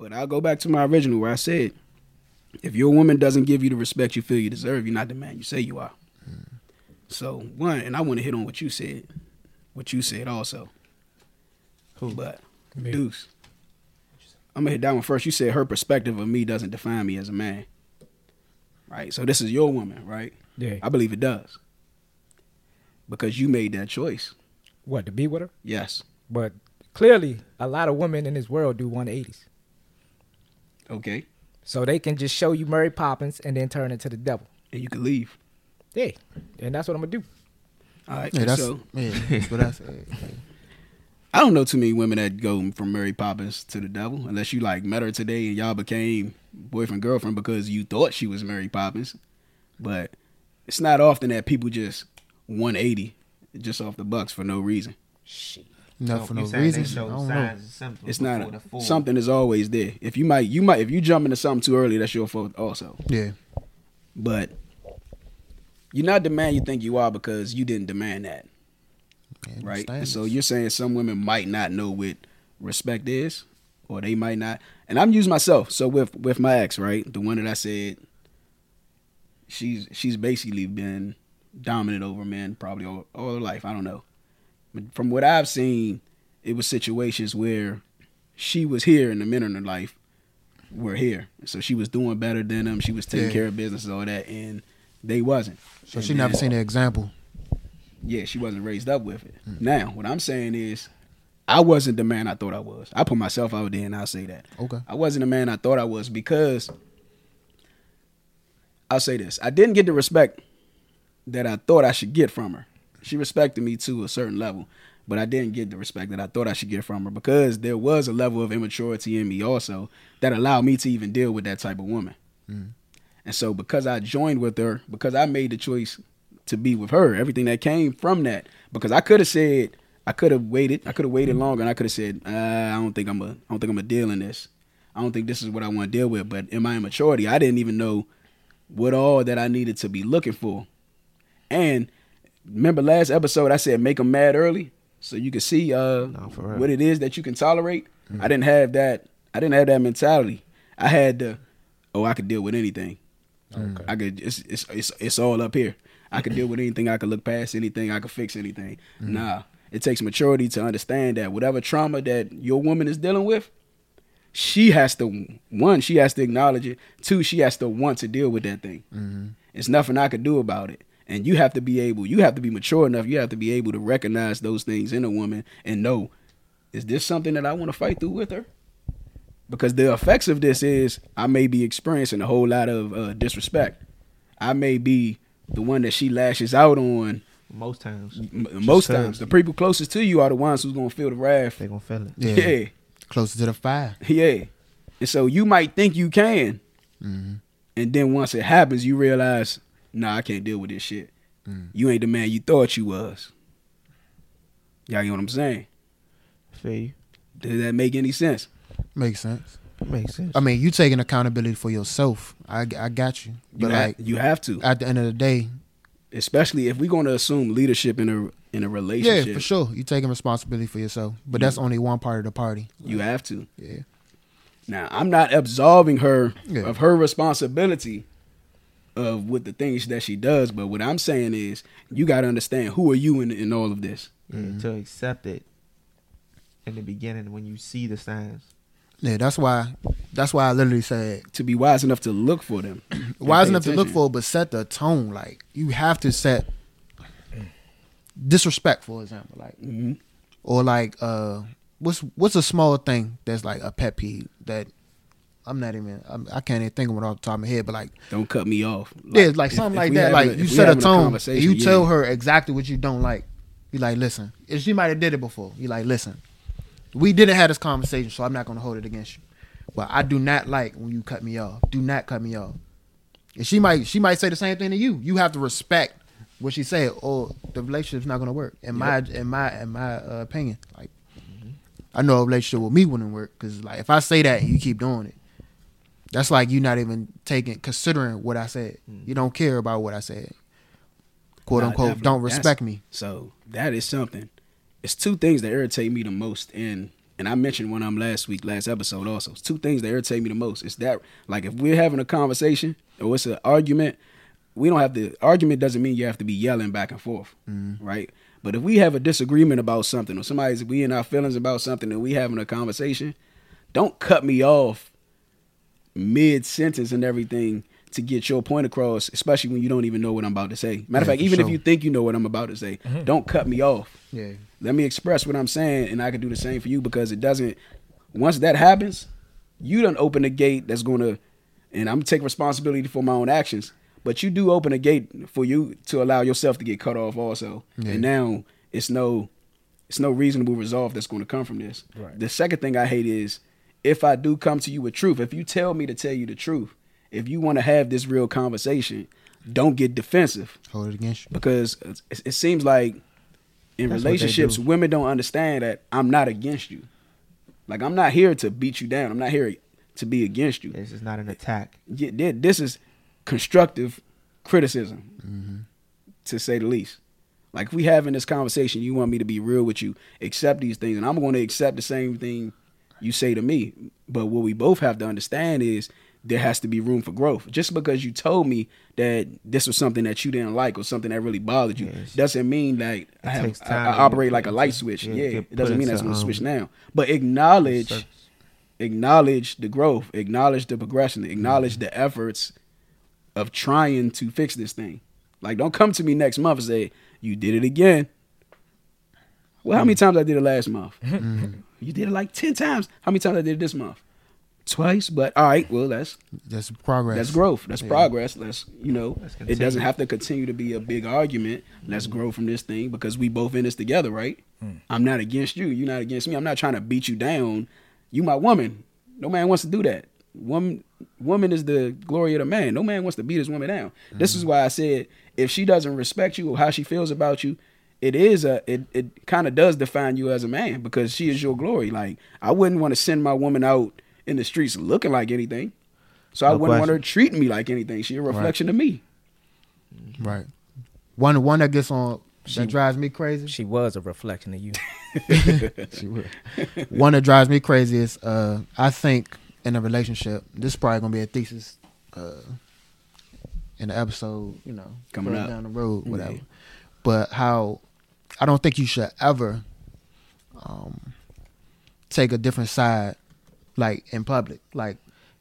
But I'll go back to my original where I said, if your woman doesn't give you the respect you feel you deserve, you're not the man you say you are. So one, and I want to hit on what you said, what you said also. Who? But Me. Deuce, I'm gonna hit that one first. You said her perspective of me doesn't define me as a man, right? So this is your woman, right? Yeah. I believe it does because you made that choice. What to be with her? Yes. But clearly, a lot of women in this world do 180s. Okay. So they can just show you Mary Poppins and then turn into the devil. And you can leave. Yeah, and that's what I'm gonna do. All right. Yeah, that's so yeah, that's what I said. I don't know too many women that go from Mary Poppins to the devil, unless you like met her today and y'all became boyfriend girlfriend because you thought she was Mary Poppins. But it's not often that people just 180 just off the bucks for no reason. Shit. Not for no reason. They I don't know. signs and It's before not the something is always there. If you might you might if you jump into something too early, that's your fault also. Yeah, But you're not the man you think you are because you didn't demand that. yeah right? And so you're saying some women might not know what respect is, or they might not. And I'm using myself. So with with my ex, right, the one that I said, she's she's basically been dominant over men probably all, all her life. I don't know, but from what I've seen, it was situations where she was here and the men in her life were here. So she was doing better than them. She was taking Yeah. care of business, all that, and they wasn't. so And she never seen the example. yeah, she wasn't raised up with it. Mm. Now, what I'm saying is, I wasn't the man I thought I was. I put myself out there and I'll say that. Okay. I wasn't the man I thought I was because I'll say this. I didn't get the respect that I thought I should get from her. She respected me to a certain level, but I didn't get the respect that I thought I should get from her because there was a level of immaturity in me also that allowed me to even deal with that type of woman. And so because I joined with her, because I made the choice to be with her, everything that came from that, because I could have said, I could have waited, I could have waited longer, and I could have said, uh, I don't think I'm a, I don't think I'm a deal in this. I don't think this is what I want to deal with. But in my immaturity, I didn't even know what all that I needed to be looking for. And remember last episode, I said make them mad early, so you can see uh, No, what it is that you can tolerate. Mm-hmm. I didn't have that. I didn't have that mentality. I had the, oh, I could deal with anything. Okay. I could. It's it's it's it's all up here. I could deal with anything. I could look past anything. I could fix anything. Mm-hmm. Nah, it takes maturity to understand that whatever trauma that your woman is dealing with, she has to one. She has to acknowledge it. Two, she has to want to deal with that thing. Mm-hmm. It's nothing I could do about it. And you have to be able. You have to be mature enough. You have to be able to recognize those things in a woman and know, is this something that I want to fight through with her? because the effects of this is I may be experiencing a whole lot of uh, disrespect. I may be the one that she lashes out on. most times M- most times, the people closest to you are the ones who's gonna feel the wrath. they gonna feel it. Yeah, Yeah, closer to the fire. yeah. And so you might think you can, Mm-hmm. and then once it happens, you realize, nah, I can't deal with this shit. Mm. You ain't the man you thought you was. Y'all get what I'm saying? Feel you? Does that make any sense? Makes sense. Makes sense. I mean, you taking accountability for yourself. I, I got you. You, But ha- like you have to, at the end of the day, especially if we're gonna assume leadership in a in a relationship. yeah, for sure, you taking responsibility for yourself. But that's only one part of the party. You have to. Yeah. Now, I'm not absolving her Yeah. of her responsibility of with the things that she does, but what I'm saying is you got to understand who are you in, in all of this. Yeah, to accept it in the beginning when you see the signs. Yeah, that's why. That's why I literally said To be wise enough to look for them. wise pay enough to look for, it, but set the tone. Like you have to set disrespect, for example, like Mhm. or like uh, what's what's a small thing that's like a pet peeve that I'm not even I'm, I can't even think of it off the top of my head, but like Don't cut me off. yeah, like something if like we that. Like a- you if set a tone, and you yeah. tell her exactly what you don't like. You like listen, and she might have did it before. You like listen, we didn't have this conversation, so I'm not gonna hold it against you. But I do not like when you cut me off. Do not cut me off. And she might she might say the same thing to you. You have to respect what she said, or the relationship's not gonna work. In my in my in my uh, opinion, like I know a relationship with me wouldn't work because like if I say that and you keep doing it, that's like you not even taking considering what I said. Mm. You don't care about what I said. Quote Nah, unquote, definitely. don't That's- respect me. So that is something. It's two things that irritate me the most and and I mentioned one of them last week, last episode also. It's two things that irritate me the most. It's that like if we're having a conversation or it's an argument, we don't have to argument doesn't mean you have to be yelling back and forth. Mm. Right? But if we have a disagreement about something or somebody's we in our feelings about something and we having a conversation, don't cut me off mid sentence and everything to get your point across, especially when you don't even know what I'm about to say. Matter of Yeah, fact, even if you think you know what I'm about to say, mm-hmm. don't cut me off. Yeah. Let me express what I'm saying, and I can do the same for you because it doesn't. Once that happens, you don't open a gate that's gonna, and I'm gonna take responsibility for my own actions. But you do open a gate for you to allow yourself to get cut off also, Yeah. and now it's no, it's no reasonable resolve that's going to come from this. Right. The second thing I hate is if I do come to you with truth. If you tell me to tell you the truth, if you want to have this real conversation, don't get defensive Hold it against you. because it, it seems like in That's relationships, do. women don't understand that I'm not against you. Like I'm not here to beat you down. I'm not here to be against you. This is not an attack. Yeah, This is constructive criticism, mm-hmm. to say the least. Like if we having this conversation, you want me to be real with you, accept these things, and I'm going to accept the same thing you say to me. But what we both have to understand is there has to be room for growth. Just because you told me that this was something that you didn't like or something that really bothered you, Yes. doesn't mean that I, have, I, I operate like a light switch. yeah, Yeah, it doesn't mean that's going to switch um, now. But acknowledge acknowledge the growth, acknowledge the progression, acknowledge the efforts of trying to fix this thing. Like, don't come to me next month and say you did it again. Well, how many times I did it last month? Mm-hmm. You did it like ten times. How many times I did it this month? Twice. But all right, well, that's That's progress. that's growth. That's Yeah. progress. Let's you know, it doesn't continue. have to continue to be a big argument. Let's grow from this thing because we both in this together, right? Hmm. I'm not against you. You're not against me. I'm not trying to beat you down. You my woman. No man wants to do that. Woman, woman is the glory of the man. No man wants to beat his woman down. This is mm-hmm. why I said if she doesn't respect you or how she feels about you, it is a it it kind of does define you as a man because she is your glory. Like I wouldn't want to send my woman out in the streets looking like anything. So I wouldn't want her treating me like anything. She a reflection of me. Right. One one that gets on She- that drives me crazy. She was a reflection of you. one that drives me crazy is uh I think in a relationship, this is probably gonna be a thesis uh in the episode, you know, Coming up. down the road, whatever. Yeah. But how I don't think you should ever um take a different side like in public. Like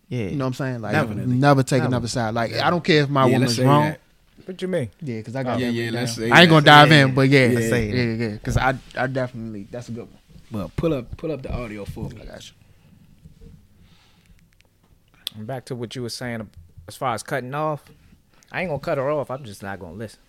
Yeah. you know what I'm saying? Like Definitely. never take Never. another side. Like I don't care if my Yeah, let's woman's wrong. that. What you mean? Yeah, because I got Yeah, yeah, let's say I ain't gonna that. dive Yeah, in, but yeah, yeah, yeah, say yeah, yeah, Because I, I definitely that's a good one. Well, pull up pull up the audio for me. I got you. And back to what you were saying as far as cutting off. I ain't gonna cut her off. I'm just not gonna listen.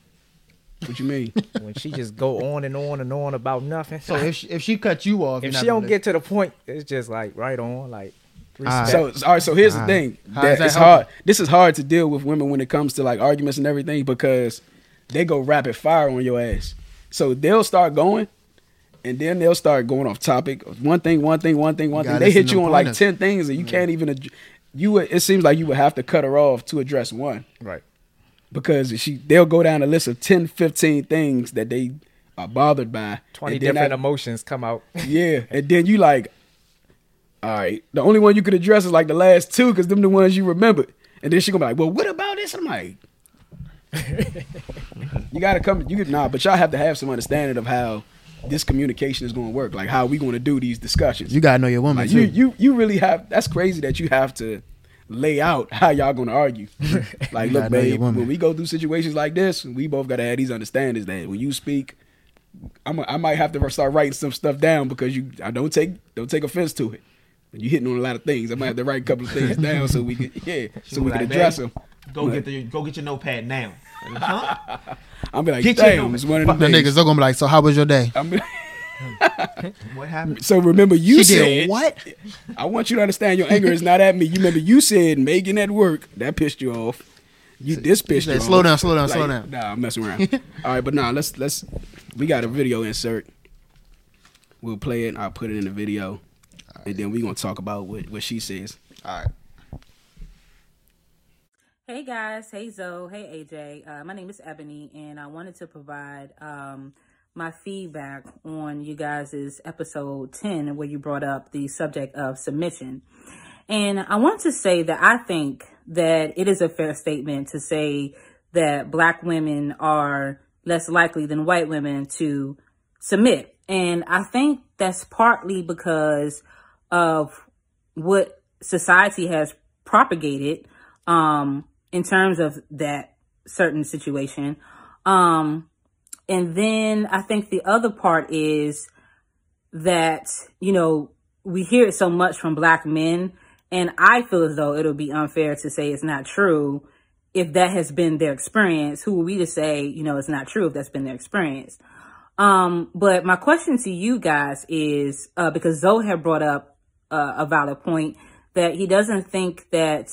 What you mean? When she just go on and on and on about nothing. So if she, if she cut you off, if she don't get to the point, it's just like right on, like respect. So all right, so here's the Ah. thing. How That that it's help hard. This is hard to deal with women when it comes to like arguments and everything because they go rapid fire on your ass. So they'll start going, and then they'll start going off topic. One thing, one thing, one thing, one gotta thing. They hit you on like pointers. ten things, and you can't even. ad- You would. It seems like you would have to cut her off to address one right. Because she they'll go down a list of 10, 15 things that they are bothered by. Twenty different I- emotions come out. yeah, and then you like, all right. The only one you could address is like the last two because them the ones you remembered. And then she gonna be like, well, what about this? I'm like, you gotta come. You could nah, but y'all have to have some understanding of how this communication is gonna work. Like how we gonna do these discussions. You gotta know your woman Like, too. you you you really have. That's crazy that you have to lay out how y'all gonna argue. like, look, gotta know your babe, when we go through situations like this, we both gotta have these understandings that when you speak. I'm a, I might have to start writing some stuff down because you I don't take don't take offense to it. When you hitting on a lot of things. I might have to write a couple of things down so we can yeah She so we was can address them. Go get the go get your notepad now. Huh? I'm be like, Get your damn, number. it's one of the the niggas things. are gonna be like, so how was your day? I'm be- what happened? so remember you she said did what? I want you to understand your anger is not at me. You remember you said Megan at work that pissed you off. You this pissed said, you "Slow off. down, slow down, Like, slow down." Nah, I'm messing around. All right, but nah, let's let's we got a video insert. We'll play it. I'll put it in the video, and then we're gonna talk about what what she says. All right. Hey guys, hey Zoe, hey AJ. Uh, my name is Ebony, and I wanted to provide um, my feedback on you guys' episode 10, where you brought up the subject of submission. And I want to say that I think that it is a fair statement to say that black women are less likely than white women to submit. And I think that's partly because of what society has propagated um, in terms of that certain situation. Um, and then I think the other part is that, you know, we hear it so much from black men. And I feel as though it'll be unfair to say it's not true if that has been their experience. Who are we to say, you know, it's not true if that's been their experience? Um, but my question to you guys is uh, because Zoe had brought up uh, a valid point that he doesn't think that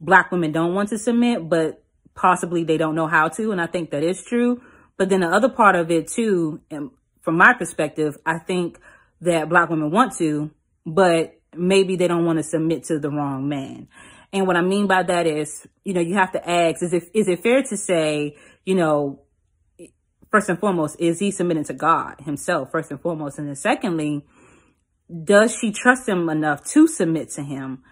black women don't want to submit, but possibly they don't know how to. And I think that is true. But then the other part of it too, and from my perspective, I think that black women want to, but maybe they don't want to submit to the wrong man. And what I mean by that is, you know, you have to ask, is it, is it fair to say, you know, first and foremost, is he submitting to God himself, first and foremost? And then secondly, does she trust him enough to submit to him?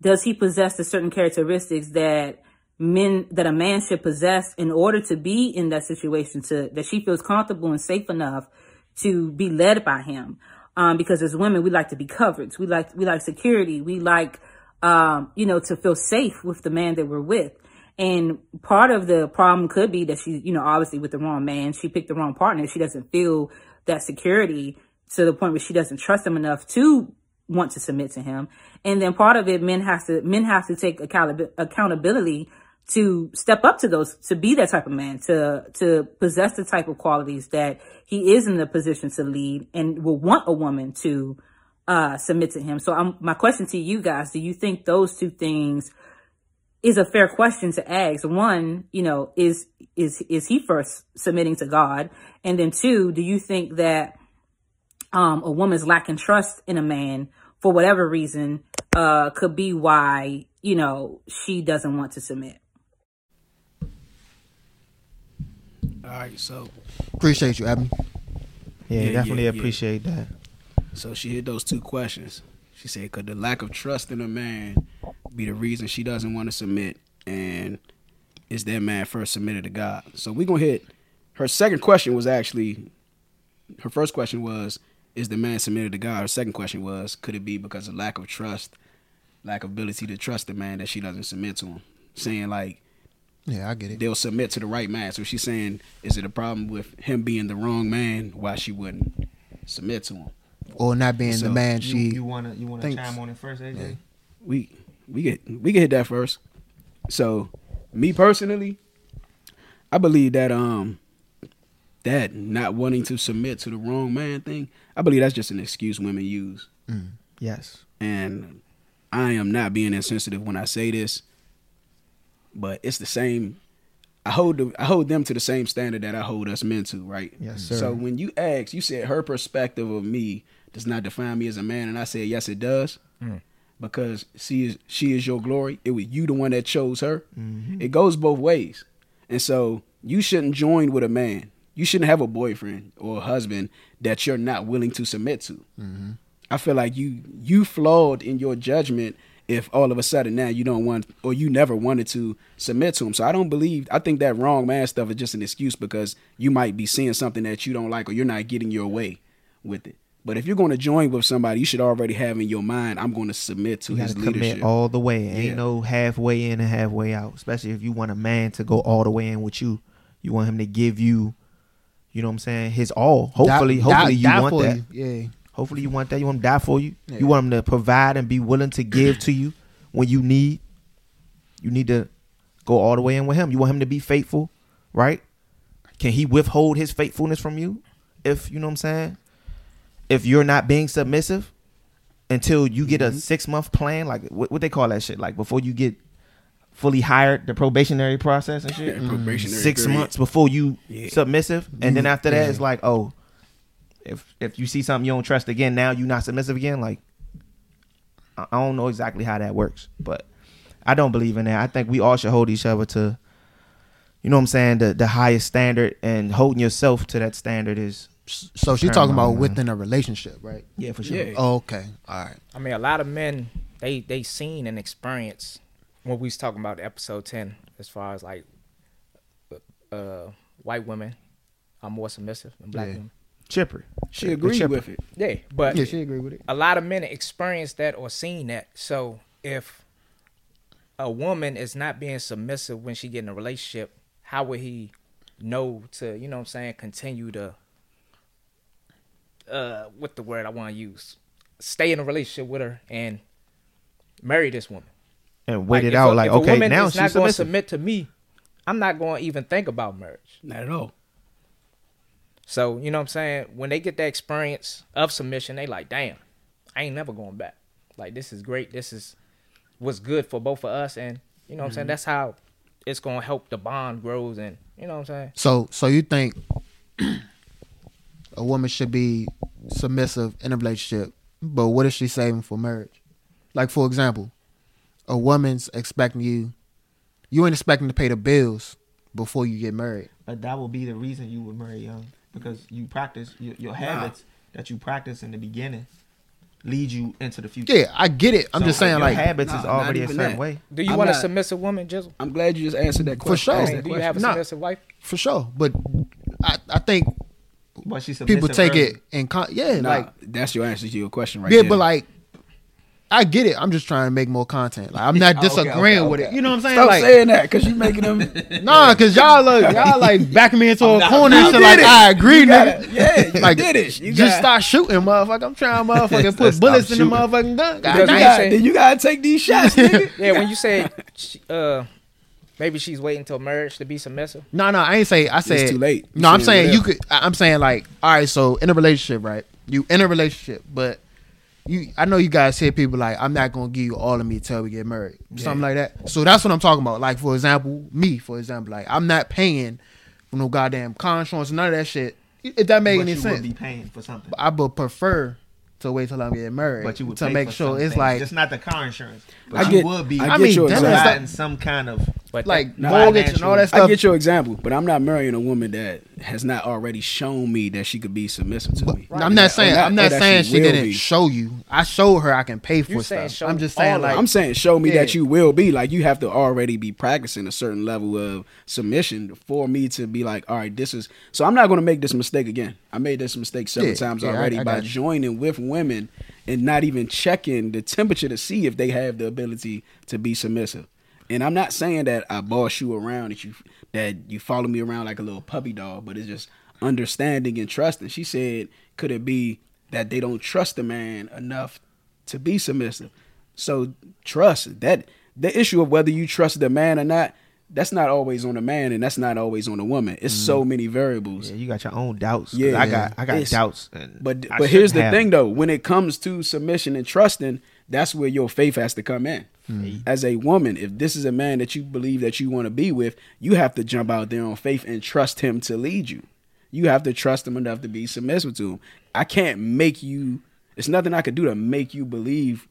Does he possess the certain characteristics that men that a man should possess in order to be in that situation to that she feels comfortable and safe enough to be led by him? Um, because as women, we like to be covered. We like we like security. We like um, you know to feel safe with the man that we're with. And part of the problem could be that she, you know, obviously with the wrong man, she picked the wrong partner. She doesn't feel that security to the point where she doesn't trust him enough to want to submit to him. And then part of it, men have to men have to take account- accountability to step up to those, to be that type of man, to to possess the type of qualities that he is in the position to lead, and will want a woman to uh, submit to him. So, I'm, my question to you guys: Do you think those two things is a fair question to ask? One, you know, is is is he first submitting to God, and then two, do you think that um, a woman's lacking trust in a man for whatever reason uh, could be why you know she doesn't want to submit? All right, so Appreciate you, Abby. Yeah, Yeah, definitely yeah, yeah. appreciate that. so she hit those two questions. She said, "Could the lack of trust in a man be the reason she doesn't want to submit?" And is that man first submitted to God? So we gonna hit. Her second question was actually, her first question was, "Is the man submitted to God?" Her second question was, "Could it be because of lack of trust, lack of ability to trust the man that she doesn't submit to him?" Saying like Yeah, I get it. they'll submit to the right man. So she's saying, is it a problem with him being the wrong man? Why she wouldn't submit to him? Or not being So, the man You, she. you wanna you wanna thinks. chime on it first, AJ? we we get we can hit that first. So, me personally, I believe that um that not wanting to submit to the wrong man thing, I believe that's just an excuse women use. Mm, Yes. And I am not being insensitive when I say this, but it's the same. I hold the, I hold them to the same standard that I hold us men to, right? Yes, mm. sir. So when you ask, you said her perspective of me does not define me as a man, and I said yes, it does, mm. because she is she is your glory. It was you the one that chose her. Mm-hmm. It goes both ways, and so you shouldn't join with a man. You shouldn't have a boyfriend or a husband that you're not willing to submit to. Mm-hmm. I feel like you you flawed in your judgment if all of a sudden now you don't want or you never wanted to submit to him. So I don't believe I think that wrong man stuff is just an excuse because you might be seeing something that you don't like or you're not getting your way with it. But if you're going to join with somebody, you should already have in your mind, I'm going to submit to You his gotta commit leadership. all the way. Ain't Yeah. no halfway in and halfway out. Especially if you want a man to go all the way in with you. You want him to give you, you know what I'm saying, his all. Hopefully, Die- hopefully die- you die want that. you. Yeah. Hopefully you want that. You want him to die for you. Yeah. You want him to provide and be willing to give to you when you need. You need to go all the way in with him. You want him to be faithful, right? Can he withhold his faithfulness from you? If you know what I'm saying? If you're not being submissive until you get Mm-hmm. a six month plan, like what, what they call that shit, like before you get fully hired, the probationary process and shit Probationary six period. months before you Yeah. submissive, and then after that, Yeah. it's like, oh, if if you see something you don't trust again, now you're not submissive again. Like, I I don't know exactly how that works, but I don't believe in that. I think we all should hold each other to, you know, what I'm saying, the the highest standard, and holding yourself to that standard is So she's talking about man. within a relationship, right? Yeah, for sure. Yeah. Oh, okay. All right. I mean, a lot of men they they seen and experienced when we was talking about episode ten, as far as like uh white women are more submissive than black Yeah. women. Chipper. She The agreed chipper. with it. Yeah, but Yeah, she agree with it. a lot of men experienced that or seen that. So if a woman is not being submissive when she get in a relationship, how would he know to, you know what I'm saying, continue to uh what the word I want to use? Stay in a relationship with her and marry this woman. And wait it if out a- like, if a okay, woman now is she's not going to submit to me, I'm not going to even think about marriage. Not at all. So, you know what I'm saying? When they get that experience of submission, they like, damn, I ain't never going back. Like, this is great. This is what's good for both of us. And, you know what I'm saying? Mm-hmm. That's how it's going to help the bond grows. And, you know what I'm saying? So, so you think a woman should be submissive in a relationship, but what is she saving for marriage? Like, for example, a woman's expecting you, you ain't expecting to pay the bills before you get married. But that will be the reason you would marry young because you practice your, your habits that you practice in the beginning lead you into the future. Yeah, I get it. I'm So just saying, your like, habits Nah, is already a even certain that. way. Do you I'm want a submissive woman, Jizzle? I'm glad you just answered that question. For sure. Asked I that mean, do you have a question. Nah. submissive wife? for sure. But I, I think But she's people take early. it in con. Yeah, Nah, like, that's your answer to your question right yeah, there. but like, I get it. I'm just trying to make more content. Like, I'm not Okay, disagreeing okay, with it. You know what I'm saying? Stop like, saying that because you making them. Nah, cause y'all look, y'all like backing me into a corner and you shit. did Like it. I agree, You gotta- nigga. yeah, you like did it. You just got- start shooting, motherfucker. I'm trying, to motherfucking put stop bullets in the shooting. motherfucking gun. God You you damn. got, say- then you gotta take these shots, nigga. Yeah, when you say uh, maybe she's waiting till marriage to be submissive. No, no, I ain't say. I said it's too late. You No, I'm saying saying you could. I- I'm saying like, all right. So in a relationship, right? You in a relationship, but you. I know you guys hear people like, I'm not gonna give you all of me till we get married, something like that. So that's what I'm talking about. Like for example, me, for example, like I'm not paying for no goddamn car insurance, none of that shit. If that make But any you sense, would be paying for something. I would prefer to wait till I get married. But you would to make sure some it's like it's not the car insurance. But I you get- would be I I mean, your damn, example. it's providing some kind of But like Nah, mortgage and all that stuff. I get your example, but I'm not marrying a woman that has not already shown me that she could be submissive to me. I'm not saying Or I'm not saying she, will didn't be. show you. I showed her I can pay for You saying stuff. I'm just saying like I'm saying show me that you will be like you have to already be practicing a certain level of submission for me to be like, all right, this is so I'm not going to make this mistake again. I made this mistake several Yeah, times yeah, already I by joining with women and not even checking the temperature to see if they have the ability to be submissive. And I'm not saying that I boss you around that you that you follow me around like a little puppy dog, but it's just understanding and trusting. She said, could it be that they don't trust the man enough to be submissive? So trust that the issue of whether you trust the man or not, that's not always on the man and that's not always on the woman. It's so mm-hmm. many variables. yeah, you got your own doubts. Yeah, I got I got doubts. But but here's the thing it. though, when it comes to submission and trusting, that's where your faith has to come in. Hmm. As a woman, if this is a man that you believe that you want to be with, you have to jump out there on faith and trust him to lead you. You have to trust him enough to be submissive to him. I can't make you it's nothing I could do to make you believe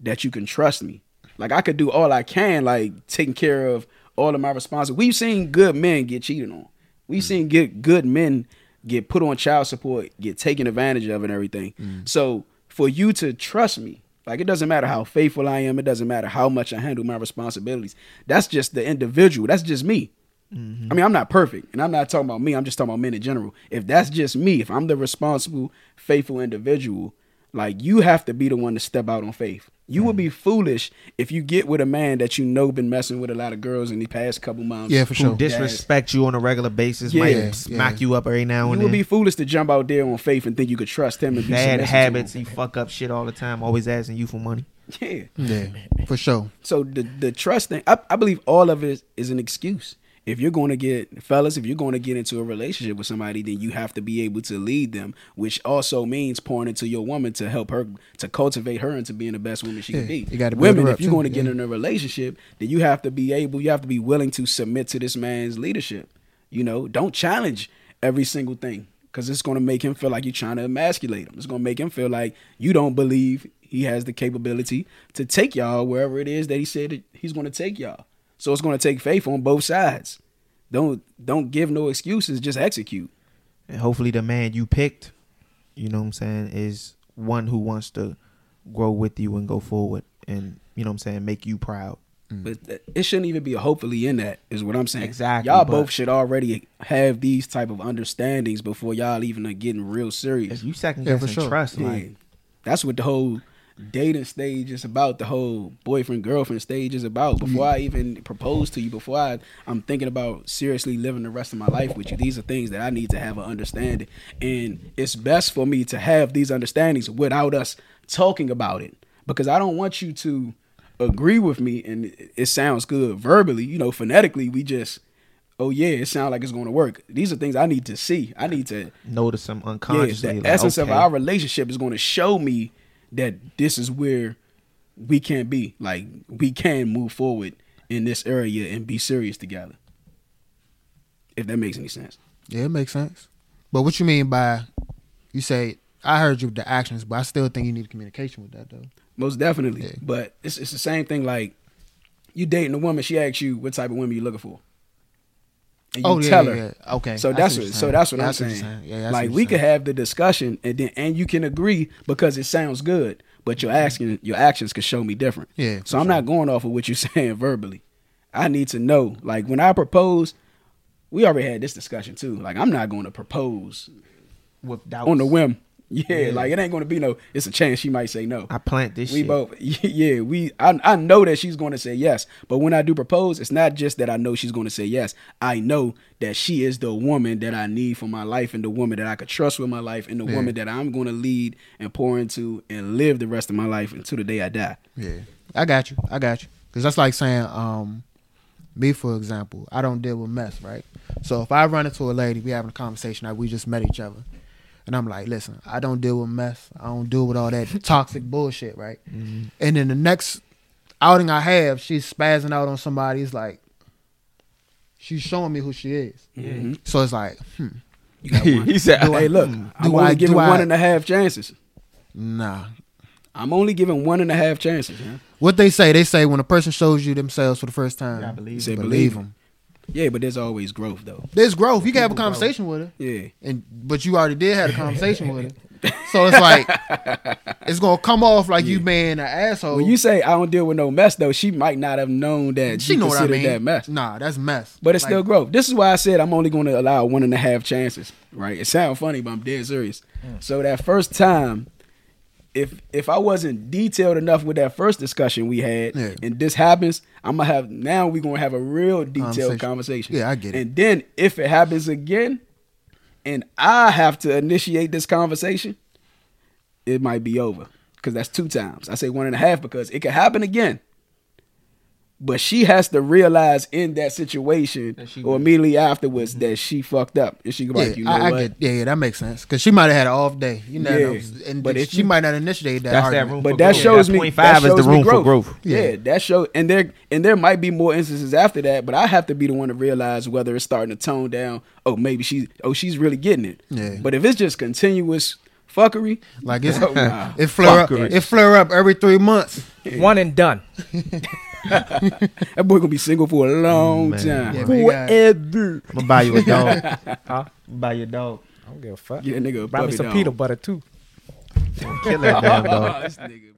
that you can trust me. Like I could do all I can, like taking care of all of my responsibilities. We've seen good men get cheated on. We've hmm. seen get good men get put on child support, get taken advantage of, and everything. Hmm. So for you to trust me, like it doesn't matter how faithful I am, it doesn't matter how much I handle my responsibilities. That's just the individual. That's just me. Mm-hmm. I mean, I'm not perfect, and I'm not talking about me. I'm just talking about men in general. If that's just me, if I'm the responsible, faithful individual, like you have to be the one to step out on faith. You would be foolish if you get with a man that you know been messing with a lot of girls in the past couple months. Yeah, for who sure. disrespect you on a regular basis, Yeah, might yeah. smack you up every now and You and would be foolish to jump out there on faith and think you could trust him and be Bad submissive to habits, him. he fuck up shit all the time, always asking you for money. Yeah. yeah, for sure. So the the trust thing, I, I believe all of it is an excuse. If you're going to get fellas, if you're going to get into a relationship with somebody, then you have to be able to lead them, which also means pouring into your woman to help her to cultivate her into being the best woman she can be. you gotta Women, if you're going to get yeah. in a relationship, then you have to be able, you have to be willing to submit to this man's leadership. You know, don't challenge every single thing because it's going to make him feel like you're trying to emasculate him. It's going to make him feel like you don't believe he has the capability to take y'all wherever it is that he said that he's going to take y'all. So it's going to take faith on both sides. Don't don't give no excuses. Just execute. And hopefully the man you picked, you know what I'm saying, is one who wants to grow with you and go forward and you know what I'm saying, make you proud. Mm. But th- it shouldn't even be a hopefully in that is what I'm saying. Exactly, Y'all but- both should already have these type of understandings before y'all even are getting real serious. If you second Yeah, guessing for sure. trust, Yeah. like That's what the whole dating stage is about. The whole boyfriend girlfriend stage is about. Mm-hmm. Before I even propose to you, before I, I'm thinking about seriously living the rest of my life with you, these are things that I need to have an understanding. And it's best for me to have these understandings without us talking about it. Because I don't want you to agree with me and it- sounds good verbally, you know, phonetically, we just Oh yeah, it sounds like it's going to work. These are things I need to see. I need to notice them yeah, unconsciously. the like, essence of our relationship is going to show me that this is where we can be. Like we can move forward in this area and be serious together. If that makes any sense. Yeah, it makes sense. But what you mean by you say I heard you with the actions, but I still think you need communication with that though. Most definitely. Yeah. But it's it's the same thing. Like you dating a woman, she asks you what type of woman you looking for. And you oh yeah, tell her. yeah. Okay. So that's see what, so that's what Yeah, I'm what saying. Yeah, like we you're could have the discussion and then and you can agree because it sounds good, but your asking your actions could show me different. Yeah, So I'm sure. not going off of what you're saying verbally. I need to know. Like when I propose, we already had this discussion too. Like I'm not going to propose with doubts. on the whim. Yeah, Yeah. like it ain't to be no. It's a chance she might say no. I plant this we shit. both yeah we I, I know that she's going to say yes but when i do propose it's not just that i know she's going to say yes i know that she is the woman that i need for my life and the woman that i could trust with my life and the Yeah. woman that i'm going to lead and pour into and live the rest of my life until the day i die Yeah, I got you. I got you. Because that's like saying, um, me for example, I don't deal with mess, right? So if I run into a lady, we having a conversation, like we just met each other, and I'm like, listen, I don't deal with mess. I don't deal with all that toxic bullshit, right? And then the next outing I have, she's spazzing out on somebody. It's like she's showing me who she is. Mhm. So it's like, hmm, you got one. he said, Do I- hey look do i'm I- only do giving I- one and a half chances nah. i'm only giving one and a half chances man. What they say, they say when a person shows you themselves for the first time, I believe Say believe believe it. them. Yeah but there's always growth though There's growth. You can have a People grow. conversation with her. yeah and but you already did have a conversation with her. So it's like it's gonna come off like you being an asshole. when you say i don't deal with no mess though she might not have known that she you know what I considered mean. that mess Nah, that's mess. But it's Like, still growth. This is why I said I'm only going to allow one and a half chances. Right? It sounds funny, but I'm dead serious. So that first time, if if I wasn't detailed enough with that first discussion we had, Yeah. and this happens, I'm gonna have now we're gonna have a real detailed Conversation. conversation. Yeah, I get it. And then if it happens again, and I have to initiate this conversation, it might be over because that's two times. I say one and a half because it could happen again. But she has to realize in that situation That or immediately afterwards mm-hmm. that she fucked up. And she go Yeah, like, you know I, I get. Yeah, yeah, that makes sense. Because she might have had an off day. You know, Yeah, and but but she you- might not initiate that. That's that room But that growth. shows That me that five is the shows me room for growth. Yeah. Yeah. that show and there and there might be more instances after that, but I have to be the one to realize whether it's starting to tone down. Oh, maybe she's oh she's really getting it. Yeah. But if it's just continuous fuckery, Like it's oh, nah. it flare up. It flare up every three months. One and done. that boy gonna be single for a long Man. time. Yeah, man, you got- Forever. I'm gonna buy you a dog. Huh? buy you a dog. I don't give a fuck. Get a nigga a Buy me some dog. peanut butter too. Kill that damn dog. This nigga